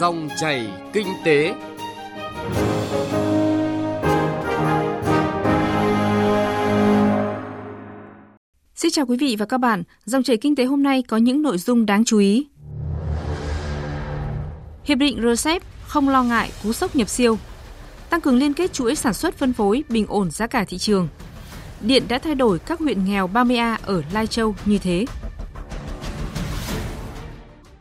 Dòng chảy kinh tế. Xin chào quý vị và các bạn. Dòng chảy kinh tế hôm nay có những nội dung đáng chú ý. Hiệp định RCEP không lo ngại cú sốc nhập siêu. Tăng cường liên kết chuỗi sản xuất phân phối, bình ổn giá cả thị trường. Điện đã thay đổi các huyện nghèo 30A ở Lai Châu như thế.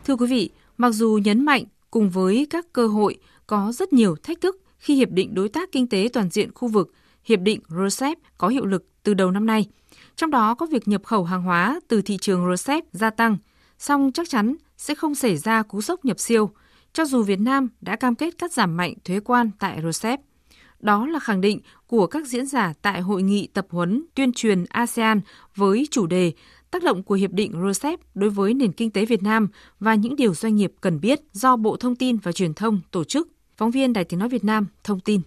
Thưa quý vị, mặc dù nhấn mạnh cùng với các cơ hội có rất nhiều thách thức khi Hiệp định Đối tác Kinh tế Toàn diện khu vực, Hiệp định RCEP có hiệu lực từ đầu năm nay. Trong đó có việc nhập khẩu hàng hóa từ thị trường RCEP gia tăng, song chắc chắn sẽ không xảy ra cú sốc nhập siêu, cho dù Việt Nam đã cam kết cắt giảm mạnh thuế quan tại RCEP. Đó là khẳng định của các diễn giả tại hội nghị tập huấn tuyên truyền ASEAN với chủ đề tác động của Hiệp định RCEP đối với nền kinh tế Việt Nam và những điều doanh nghiệp cần biết do Bộ Thông tin và Truyền thông tổ chức. Phóng viên Đài Tiếng Nói Việt Nam thông tin.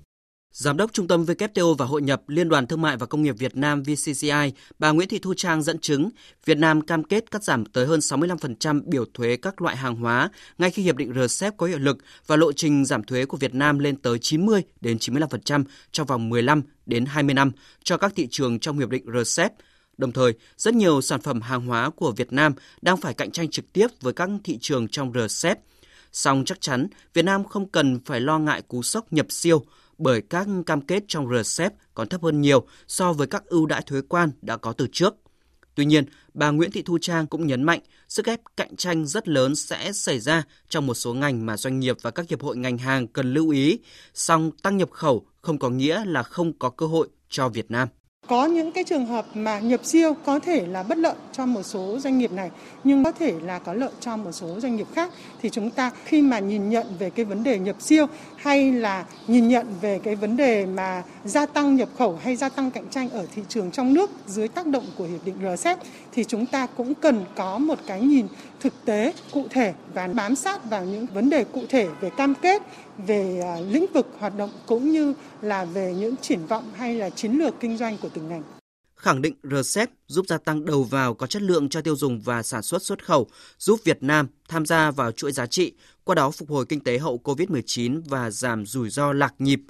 Giám đốc Trung tâm WTO và Hội nhập Liên đoàn Thương mại và Công nghiệp Việt Nam VCCI, bà Nguyễn Thị Thu Trang dẫn chứng Việt Nam cam kết cắt giảm tới hơn 65% biểu thuế các loại hàng hóa ngay khi hiệp định RCEP có hiệu lực và lộ trình giảm thuế của Việt Nam lên tới 90 đến 95% trong vòng 15 đến 20 năm cho các thị trường trong hiệp định RCEP. Đồng thời, rất nhiều sản phẩm hàng hóa của Việt Nam đang phải cạnh tranh trực tiếp với các thị trường trong RCEP. Song chắc chắn Việt Nam không cần phải lo ngại cú sốc nhập siêu bởi các cam kết trong RCEP còn thấp hơn nhiều so với các ưu đãi thuế quan đã có từ trước. Tuy nhiên, bà Nguyễn Thị Thu Trang cũng nhấn mạnh sức ép cạnh tranh rất lớn sẽ xảy ra trong một số ngành mà doanh nghiệp và các hiệp hội ngành hàng cần lưu ý, song tăng nhập khẩu không có nghĩa là không có cơ hội cho Việt Nam. Có những cái trường hợp mà nhập siêu có thể là bất lợi cho một số doanh nghiệp này, nhưng có thể là có lợi cho một số doanh nghiệp khác. Thì chúng ta khi mà nhìn nhận về cái vấn đề nhập siêu hay là nhìn nhận về cái vấn đề mà gia tăng nhập khẩu hay gia tăng cạnh tranh ở thị trường trong nước dưới tác động của hiệp định RCEP thì chúng ta cũng cần có một cái nhìn thực tế, cụ thể và bám sát vào những vấn đề cụ thể về cam kết, về à, lĩnh vực hoạt động cũng như là về những triển vọng hay là chiến lược kinh doanh của từng ngành khẳng định RCEP giúp gia tăng đầu vào có chất lượng cho tiêu dùng và sản xuất xuất khẩu, giúp Việt Nam tham gia vào chuỗi giá trị, qua đó phục hồi kinh tế hậu COVID-19 và giảm rủi ro lạc nhịp.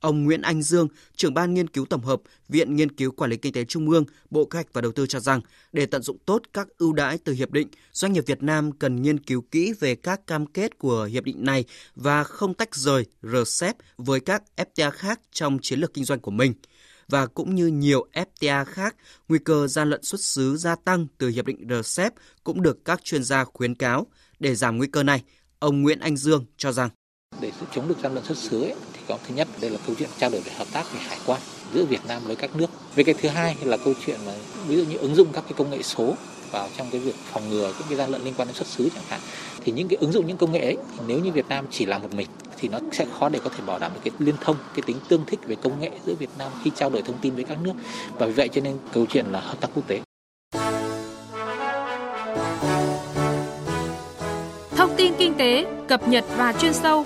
Ông Nguyễn Anh Dương, trưởng ban nghiên cứu tổng hợp, Viện Nghiên cứu Quản lý Kinh tế Trung ương, Bộ Kế hoạch và Đầu tư cho rằng, để tận dụng tốt các ưu đãi từ hiệp định, doanh nghiệp Việt Nam cần nghiên cứu kỹ về các cam kết của hiệp định này và không tách rời RCEP với các FTA khác trong chiến lược kinh doanh của mình và cũng như nhiều FTA khác, nguy cơ gian lận xuất xứ gia tăng từ hiệp định RCEP cũng được các chuyên gia khuyến cáo. Để giảm nguy cơ này, ông Nguyễn Anh Dương cho rằng để chống được gian lận xuất xứ ấy, thì có thứ nhất đây là câu chuyện trao đổi về hợp tác về hải quan giữa Việt Nam với các nước. Về cái thứ hai là câu chuyện là ví dụ như ứng dụng các cái công nghệ số vào trong cái việc phòng ngừa những cái gian lận liên quan đến xuất xứ chẳng hạn thì những cái ứng dụng những công nghệ ấy nếu như Việt Nam chỉ làm một mình thì nó sẽ khó để có thể bảo đảm được cái liên thông cái tính tương thích về công nghệ giữa Việt Nam khi trao đổi thông tin với các nước. Và vì vậy cho nên câu chuyện là hợp tác quốc tế. Thông tin kinh tế, cập nhật và chuyên sâu.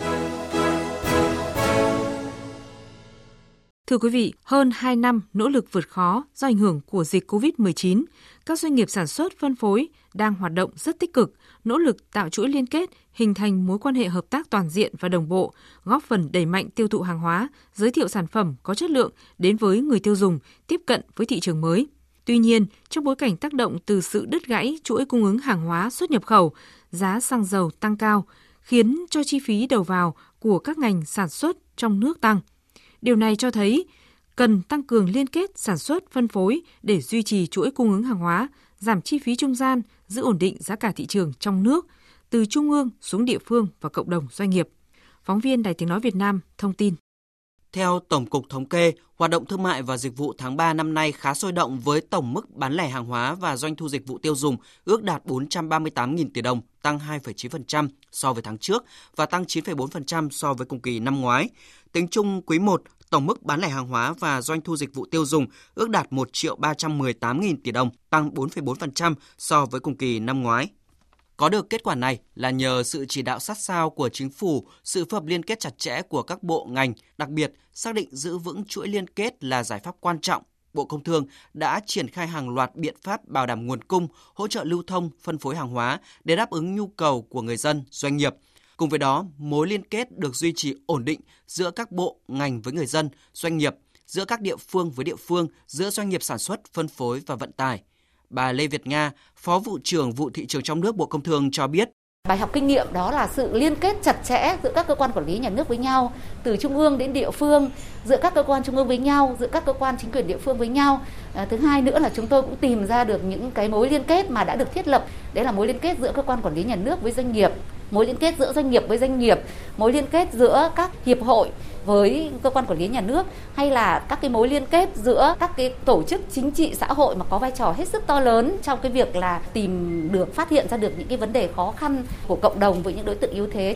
Thưa quý vị, hơn 2 năm nỗ lực vượt khó do ảnh hưởng của dịch COVID-19, các doanh nghiệp sản xuất phân phối đang hoạt động rất tích cực, nỗ lực tạo chuỗi liên kết, hình thành mối quan hệ hợp tác toàn diện và đồng bộ, góp phần đẩy mạnh tiêu thụ hàng hóa, giới thiệu sản phẩm có chất lượng đến với người tiêu dùng, tiếp cận với thị trường mới. Tuy nhiên, trong bối cảnh tác động từ sự đứt gãy chuỗi cung ứng hàng hóa xuất nhập khẩu, giá xăng dầu tăng cao, khiến cho chi phí đầu vào của các ngành sản xuất trong nước tăng – Điều này cho thấy cần tăng cường liên kết sản xuất, phân phối để duy trì chuỗi cung ứng hàng hóa, giảm chi phí trung gian, giữ ổn định giá cả thị trường trong nước, từ trung ương xuống địa phương và cộng đồng doanh nghiệp. Phóng viên Đài Tiếng Nói Việt Nam thông tin. Theo Tổng cục Thống kê, hoạt động thương mại và dịch vụ tháng 3 năm nay khá sôi động với tổng mức bán lẻ hàng hóa và doanh thu dịch vụ tiêu dùng ước đạt 438.000 tỷ đồng, tăng 2,9% so với tháng trước và tăng 9,4% so với cùng kỳ năm ngoái. Tính chung quý 1, tổng mức bán lẻ hàng hóa và doanh thu dịch vụ tiêu dùng ước đạt 1 triệu 318.000 tỷ đồng, tăng 4,4% so với cùng kỳ năm ngoái. Có được kết quả này là nhờ sự chỉ đạo sát sao của chính phủ, sự phối hợp liên kết chặt chẽ của các bộ ngành, đặc biệt xác định giữ vững chuỗi liên kết là giải pháp quan trọng. Bộ Công Thương đã triển khai hàng loạt biện pháp bảo đảm nguồn cung, hỗ trợ lưu thông, phân phối hàng hóa để đáp ứng nhu cầu của người dân, doanh nghiệp – Cùng với đó, mối liên kết được duy trì ổn định giữa các bộ, ngành với người dân, doanh nghiệp, giữa các địa phương với địa phương, giữa doanh nghiệp sản xuất, phân phối và vận tải. Bà Lê Việt Nga, Phó vụ trưởng vụ thị trường trong nước Bộ Công Thương cho biết, Bài học kinh nghiệm đó là sự liên kết chặt chẽ giữa các cơ quan quản lý nhà nước với nhau, từ trung ương đến địa phương, giữa các cơ quan trung ương với nhau, giữa các cơ quan chính quyền địa phương với nhau. À, thứ hai nữa là chúng tôi cũng tìm ra được những cái mối liên kết mà đã được thiết lập, đấy là mối liên kết giữa cơ quan quản lý nhà nước với doanh nghiệp, mối liên kết giữa doanh nghiệp với doanh nghiệp, mối liên kết giữa các hiệp hội với cơ quan quản lý nhà nước hay là các cái mối liên kết giữa các cái tổ chức chính trị xã hội mà có vai trò hết sức to lớn trong cái việc là tìm được phát hiện ra được những cái vấn đề khó khăn của cộng đồng với những đối tượng yếu thế.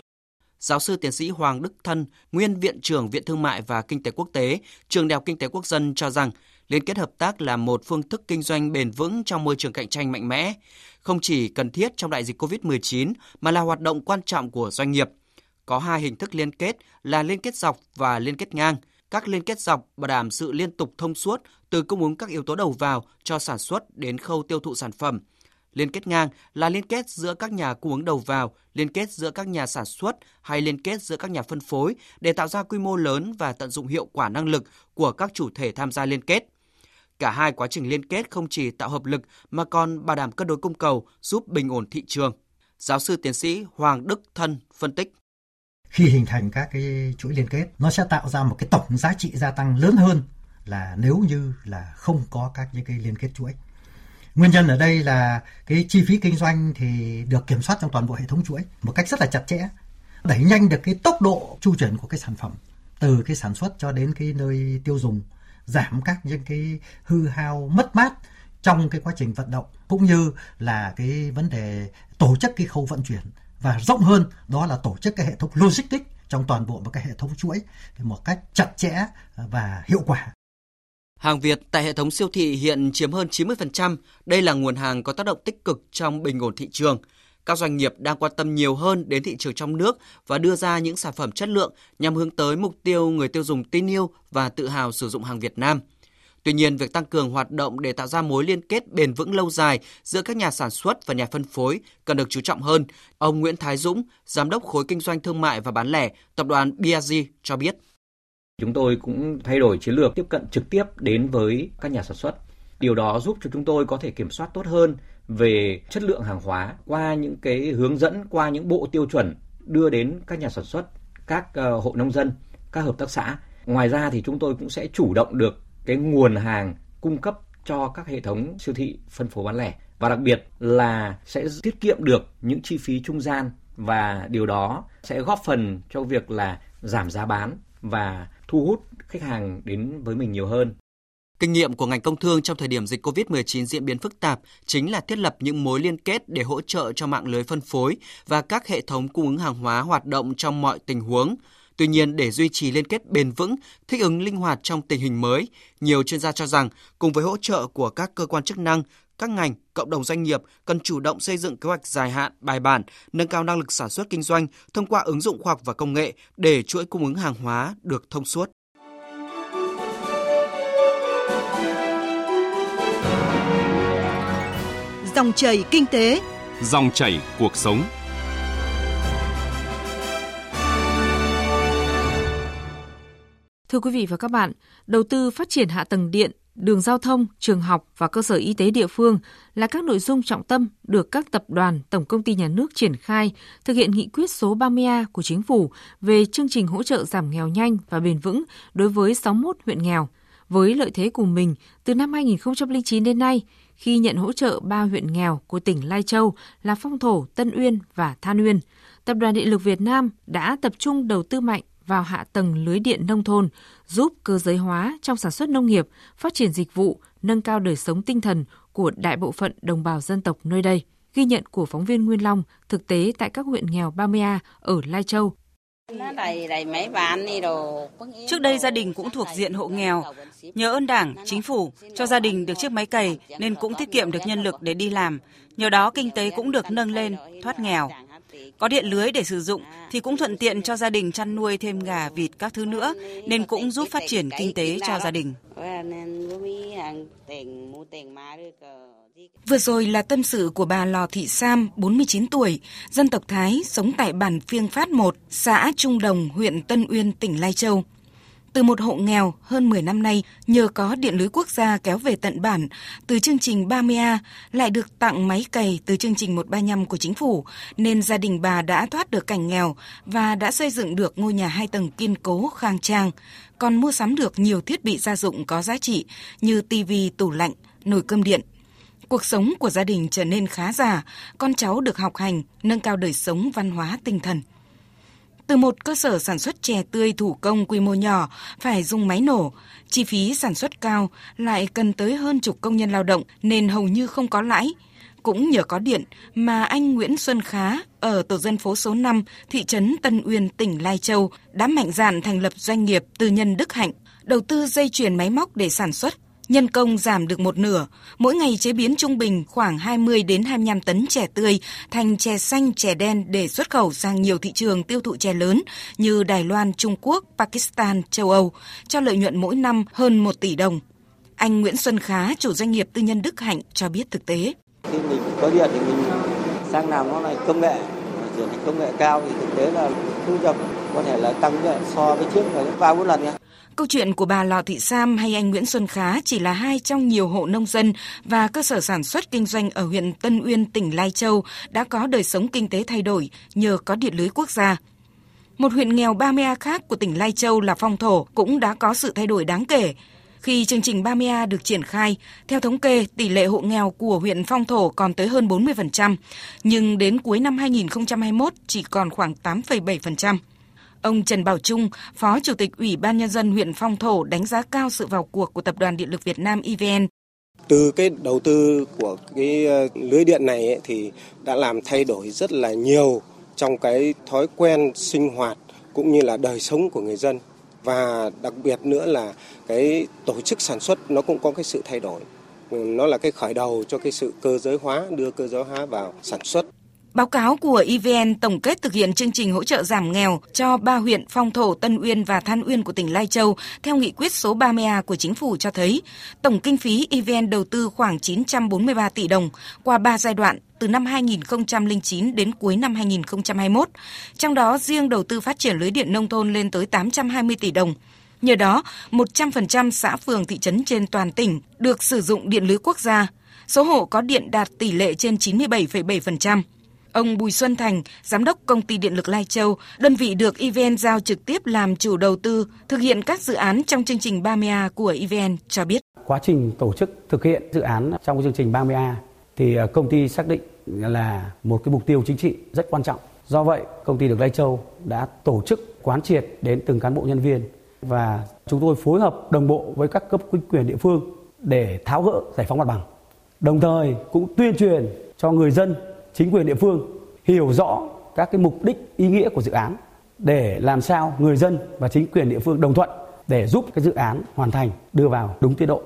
Giáo sư tiến sĩ Hoàng Đức Thân, nguyên viện trưởng Viện Thương mại và Kinh tế Quốc tế, Trường Đại học Kinh tế Quốc dân cho rằng liên kết hợp tác là một phương thức kinh doanh bền vững trong môi trường cạnh tranh mạnh mẽ, không chỉ cần thiết trong đại dịch COVID-19 mà là hoạt động quan trọng của doanh nghiệp – có hai hình thức liên kết là liên kết dọc và liên kết ngang. Các liên kết dọc bảo đảm sự liên tục thông suốt từ cung ứng các yếu tố đầu vào cho sản xuất đến khâu tiêu thụ sản phẩm. Liên kết ngang là liên kết giữa các nhà cung ứng đầu vào, liên kết giữa các nhà sản xuất hay liên kết giữa các nhà phân phối để tạo ra quy mô lớn và tận dụng hiệu quả năng lực của các chủ thể tham gia liên kết. Cả hai quá trình liên kết không chỉ tạo hợp lực mà còn bảo đảm cân đối cung cầu, giúp bình ổn thị trường. Giáo sư tiến sĩ Hoàng Đức Thân phân tích khi hình thành các cái chuỗi liên kết, nó sẽ tạo ra một cái tổng giá trị gia tăng lớn hơn là nếu như là không có các những cái liên kết chuỗi. Nguyên nhân ở đây là cái chi phí kinh doanh thì được kiểm soát trong toàn bộ hệ thống chuỗi một cách rất là chặt chẽ, đẩy nhanh được cái tốc độ chu chuyển của cái sản phẩm, từ cái sản xuất cho đến cái nơi tiêu dùng, giảm các những cái hư hao mất mát trong cái quá trình vận động, cũng như là cái vấn đề tổ chức cái khâu vận chuyển và rộng hơn, đó là tổ chức cái hệ thống logistics trong toàn bộ một cái hệ thống chuỗi một cách chặt chẽ và hiệu quả. Hàng Việt tại hệ thống siêu thị hiện chiếm hơn 90%. Đây là nguồn hàng có tác động tích cực trong bình ổn thị trường. Các doanh nghiệp đang quan tâm nhiều hơn đến thị trường trong nước và đưa ra những sản phẩm chất lượng nhằm hướng tới mục tiêu người tiêu dùng tin yêu và tự hào sử dụng hàng Việt Nam – Tuy nhiên, việc tăng cường hoạt động để tạo ra mối liên kết bền vững lâu dài giữa các nhà sản xuất và nhà phân phối cần được chú trọng hơn. Ông Nguyễn Thái Dũng, Giám đốc khối kinh doanh thương mại và bán lẻ, Tập đoàn BRG cho biết. Chúng tôi cũng thay đổi chiến lược tiếp cận trực tiếp đến với các nhà sản xuất. Điều đó giúp cho chúng tôi có thể kiểm soát tốt hơn về chất lượng hàng hóa qua những cái hướng dẫn, qua những bộ tiêu chuẩn đưa đến các nhà sản xuất, các ờ, hộ nông dân, các hợp tác xã. Ngoài ra thì chúng tôi cũng sẽ chủ động được cái nguồn hàng cung cấp cho các hệ thống siêu thị phân phối bán lẻ và đặc biệt là sẽ tiết kiệm được những chi phí trung gian và điều đó sẽ góp phần cho việc là giảm giá bán và thu hút khách hàng đến với mình nhiều hơn. Kinh nghiệm của ngành công thương trong thời điểm dịch COVID-19 diễn biến phức tạp chính là thiết lập những mối liên kết để hỗ trợ cho mạng lưới phân phối và các hệ thống cung ứng hàng hóa hoạt động trong mọi tình huống, Tuy nhiên, để duy trì liên kết bền vững, thích ứng linh hoạt trong tình hình mới, nhiều chuyên gia cho rằng cùng với hỗ trợ của các cơ quan chức năng, các ngành, cộng đồng doanh nghiệp cần chủ động xây dựng kế hoạch dài hạn, bài bản, nâng cao năng lực sản xuất kinh doanh thông qua ứng dụng khoa học và công nghệ để chuỗi cung ứng hàng hóa được thông suốt. Dòng chảy kinh tế, dòng chảy cuộc sống. Thưa quý vị và các bạn, đầu tư phát triển hạ tầng điện, đường giao thông, trường học và cơ sở y tế địa phương là các nội dung trọng tâm được các tập đoàn, tổng công ty nhà nước triển khai thực hiện nghị quyết số 30A của chính phủ về chương trình hỗ trợ giảm nghèo nhanh và bền vững đối với 61 huyện nghèo. Với lợi thế của mình, từ năm 2009 đến nay, khi nhận hỗ trợ ba huyện nghèo của tỉnh Lai Châu là Phong Thổ, Tân Uyên và Than Uyên, Tập đoàn Điện lực Việt Nam đã tập trung đầu tư mạnh vào hạ tầng lưới điện nông thôn, giúp cơ giới hóa trong sản xuất nông nghiệp, phát triển dịch vụ, nâng cao đời sống tinh thần của đại bộ phận đồng bào dân tộc nơi đây. Ghi nhận của phóng viên Nguyên Long thực tế tại các huyện nghèo 30A ở Lai Châu. Trước đây gia đình cũng thuộc diện hộ nghèo. Nhờ ơn Đảng, Chính phủ cho gia đình được chiếc máy cày nên cũng tiết kiệm được nhân lực để đi làm. Nhờ đó kinh tế cũng được nâng lên, thoát nghèo. Có điện lưới để sử dụng thì cũng thuận tiện cho gia đình chăn nuôi thêm gà, vịt các thứ nữa nên cũng giúp phát triển kinh tế cho gia đình. Vừa rồi là tâm sự của bà Lò Thị Sam, 49 tuổi, dân tộc Thái, sống tại bản Phiêng Phát 1, xã Trung Đồng, huyện Tân Uyên, tỉnh Lai Châu. Từ một hộ nghèo hơn 10 năm nay, nhờ có điện lưới quốc gia kéo về tận bản, từ chương trình 30A lại được tặng máy cày từ chương trình 135 của chính phủ, nên gia đình bà đã thoát được cảnh nghèo và đã xây dựng được ngôi nhà hai tầng kiên cố khang trang, còn mua sắm được nhiều thiết bị gia dụng có giá trị như tivi, tủ lạnh, nồi cơm điện. Cuộc sống của gia đình trở nên khá giả, con cháu được học hành, nâng cao đời sống văn hóa tinh thần. Từ một cơ sở sản xuất chè tươi thủ công quy mô nhỏ phải dùng máy nổ, chi phí sản xuất cao lại cần tới hơn chục công nhân lao động nên hầu như không có lãi. Cũng nhờ có điện mà anh Nguyễn Xuân Khá ở tổ dân phố số 5, thị trấn Tân Uyên, tỉnh Lai Châu đã mạnh dạn thành lập doanh nghiệp tư nhân Đức Hạnh, đầu tư dây chuyền máy móc để sản xuất nhân công giảm được một nửa, mỗi ngày chế biến trung bình khoảng 20 đến 25 tấn chè tươi thành chè xanh, chè đen để xuất khẩu sang nhiều thị trường tiêu thụ chè lớn như Đài Loan, Trung Quốc, Pakistan, châu Âu, cho lợi nhuận mỗi năm hơn 1 tỷ đồng. Anh Nguyễn Xuân Khá, chủ doanh nghiệp tư nhân Đức Hạnh cho biết thực tế. Khi mình có điện thì mình sang làm nó là công nghệ, chuyển thành công nghệ cao thì thực tế là thu nhập có thể là tăng so với trước là ba bốn lần nha. Câu chuyện của bà Lò Thị Sam hay anh Nguyễn Xuân Khá chỉ là hai trong nhiều hộ nông dân và cơ sở sản xuất kinh doanh ở huyện Tân Uyên, tỉnh Lai Châu đã có đời sống kinh tế thay đổi nhờ có điện lưới quốc gia. Một huyện nghèo 30A khác của tỉnh Lai Châu là Phong Thổ cũng đã có sự thay đổi đáng kể. Khi chương trình 30A được triển khai, theo thống kê, tỷ lệ hộ nghèo của huyện Phong Thổ còn tới hơn 40%, nhưng đến cuối năm 2021 chỉ còn khoảng 8,7%. Ông Trần Bảo Trung, Phó Chủ tịch Ủy ban Nhân dân huyện Phong Thổ đánh giá cao sự vào cuộc của Tập đoàn Điện lực Việt Nam EVN. Từ cái đầu tư của cái ờ, lưới điện này ấy, thì đã làm thay đổi rất là nhiều trong cái thói quen sinh hoạt cũng như là đời sống của người dân. Và đặc biệt nữa là cái tổ chức sản xuất nó cũng có cái sự thay đổi. Nó là cái khởi đầu cho cái sự cơ giới hóa đưa cơ giới hóa vào sản xuất. Báo cáo của EVN tổng kết thực hiện chương trình hỗ trợ giảm nghèo cho ba huyện Phong Thổ, Tân Uyên và Than Uyên của tỉnh Lai Châu theo nghị quyết số 30A của chính phủ cho thấy tổng kinh phí EVN đầu tư khoảng 943 tỷ đồng qua 3 giai đoạn từ năm 2009 đến cuối năm 2021. Trong đó riêng đầu tư phát triển lưới điện nông thôn lên tới 820 tỷ đồng. Nhờ đó, 100% xã phường thị trấn trên toàn tỉnh được sử dụng điện lưới quốc gia. Số hộ có điện đạt tỷ lệ trên 97,7%. Ông Bùi Xuân Thành, giám đốc công ty điện lực Lai Châu, đơn vị được EVN giao trực tiếp làm chủ đầu tư, thực hiện các dự án trong chương trình 30A của EVN cho biết. Quá trình tổ chức thực hiện dự án trong chương trình 30A thì à, công ty xác định là một cái mục tiêu chính trị rất quan trọng. Do vậy, công ty được Lai Châu đã tổ chức quán triệt đến từng cán bộ nhân viên và chúng tôi phối hợp đồng bộ với các cấp chính quyền địa phương để tháo gỡ giải phóng mặt bằng. Đồng thời cũng tuyên truyền cho người dân chính quyền địa phương hiểu rõ các cái mục đích ý nghĩa của dự án để làm sao người dân và chính quyền địa phương đồng thuận để giúp cái dự án hoàn thành đưa vào đúng tiến độ.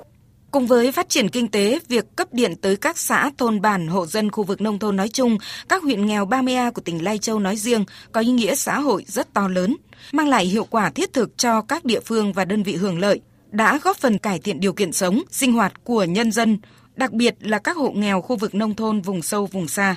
Cùng với phát triển kinh tế, việc cấp điện tới các xã, thôn bản, hộ dân khu vực nông thôn nói chung, các huyện nghèo 30A của tỉnh Lai Châu nói riêng có ý nghĩa xã hội rất to lớn, mang lại hiệu quả thiết thực cho các địa phương và đơn vị hưởng lợi, đã góp phần cải thiện điều kiện sống, sinh hoạt của nhân dân, đặc biệt là các hộ nghèo khu vực nông thôn vùng sâu vùng xa.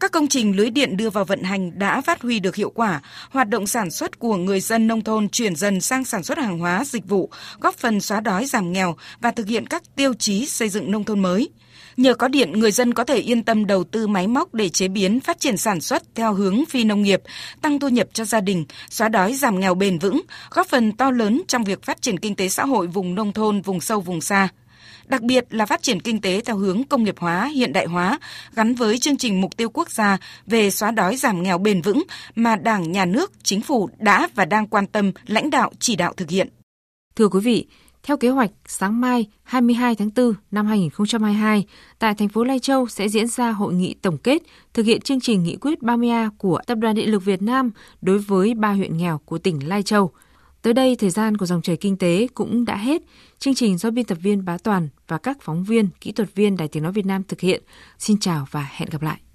Các công trình lưới điện đưa vào vận hành đã phát huy được hiệu quả, hoạt động sản xuất của người dân nông thôn chuyển dần sang sản xuất hàng hóa, dịch vụ, góp phần xóa đói giảm nghèo và thực hiện các tiêu chí xây dựng nông thôn mới. Nhờ có điện, người dân có thể yên tâm đầu tư máy móc để chế biến, phát triển sản xuất theo hướng phi nông nghiệp, tăng thu nhập cho gia đình, xóa đói giảm nghèo bền vững, góp phần to lớn trong việc phát triển kinh tế xã hội vùng nông thôn, vùng sâu, vùng xa đặc biệt là phát triển kinh tế theo hướng công nghiệp hóa, hiện đại hóa, gắn với chương trình mục tiêu quốc gia về xóa đói giảm nghèo bền vững mà Đảng, Nhà nước, Chính phủ đã và đang quan tâm lãnh đạo chỉ đạo thực hiện. Thưa quý vị, theo kế hoạch, sáng mai 22 tháng 4 năm 2022, tại thành phố Lai Châu sẽ diễn ra hội nghị tổng kết thực hiện chương trình nghị quyết 30A của Tập đoàn Điện lực Việt Nam đối với ba huyện nghèo của tỉnh Lai Châu – Tới đây, thời gian của dòng chảy kinh tế cũng đã hết. Chương trình do biên tập viên Bá Toàn và các phóng viên, kỹ thuật viên Đài Tiếng Nói Việt Nam thực hiện. Xin chào và hẹn gặp lại.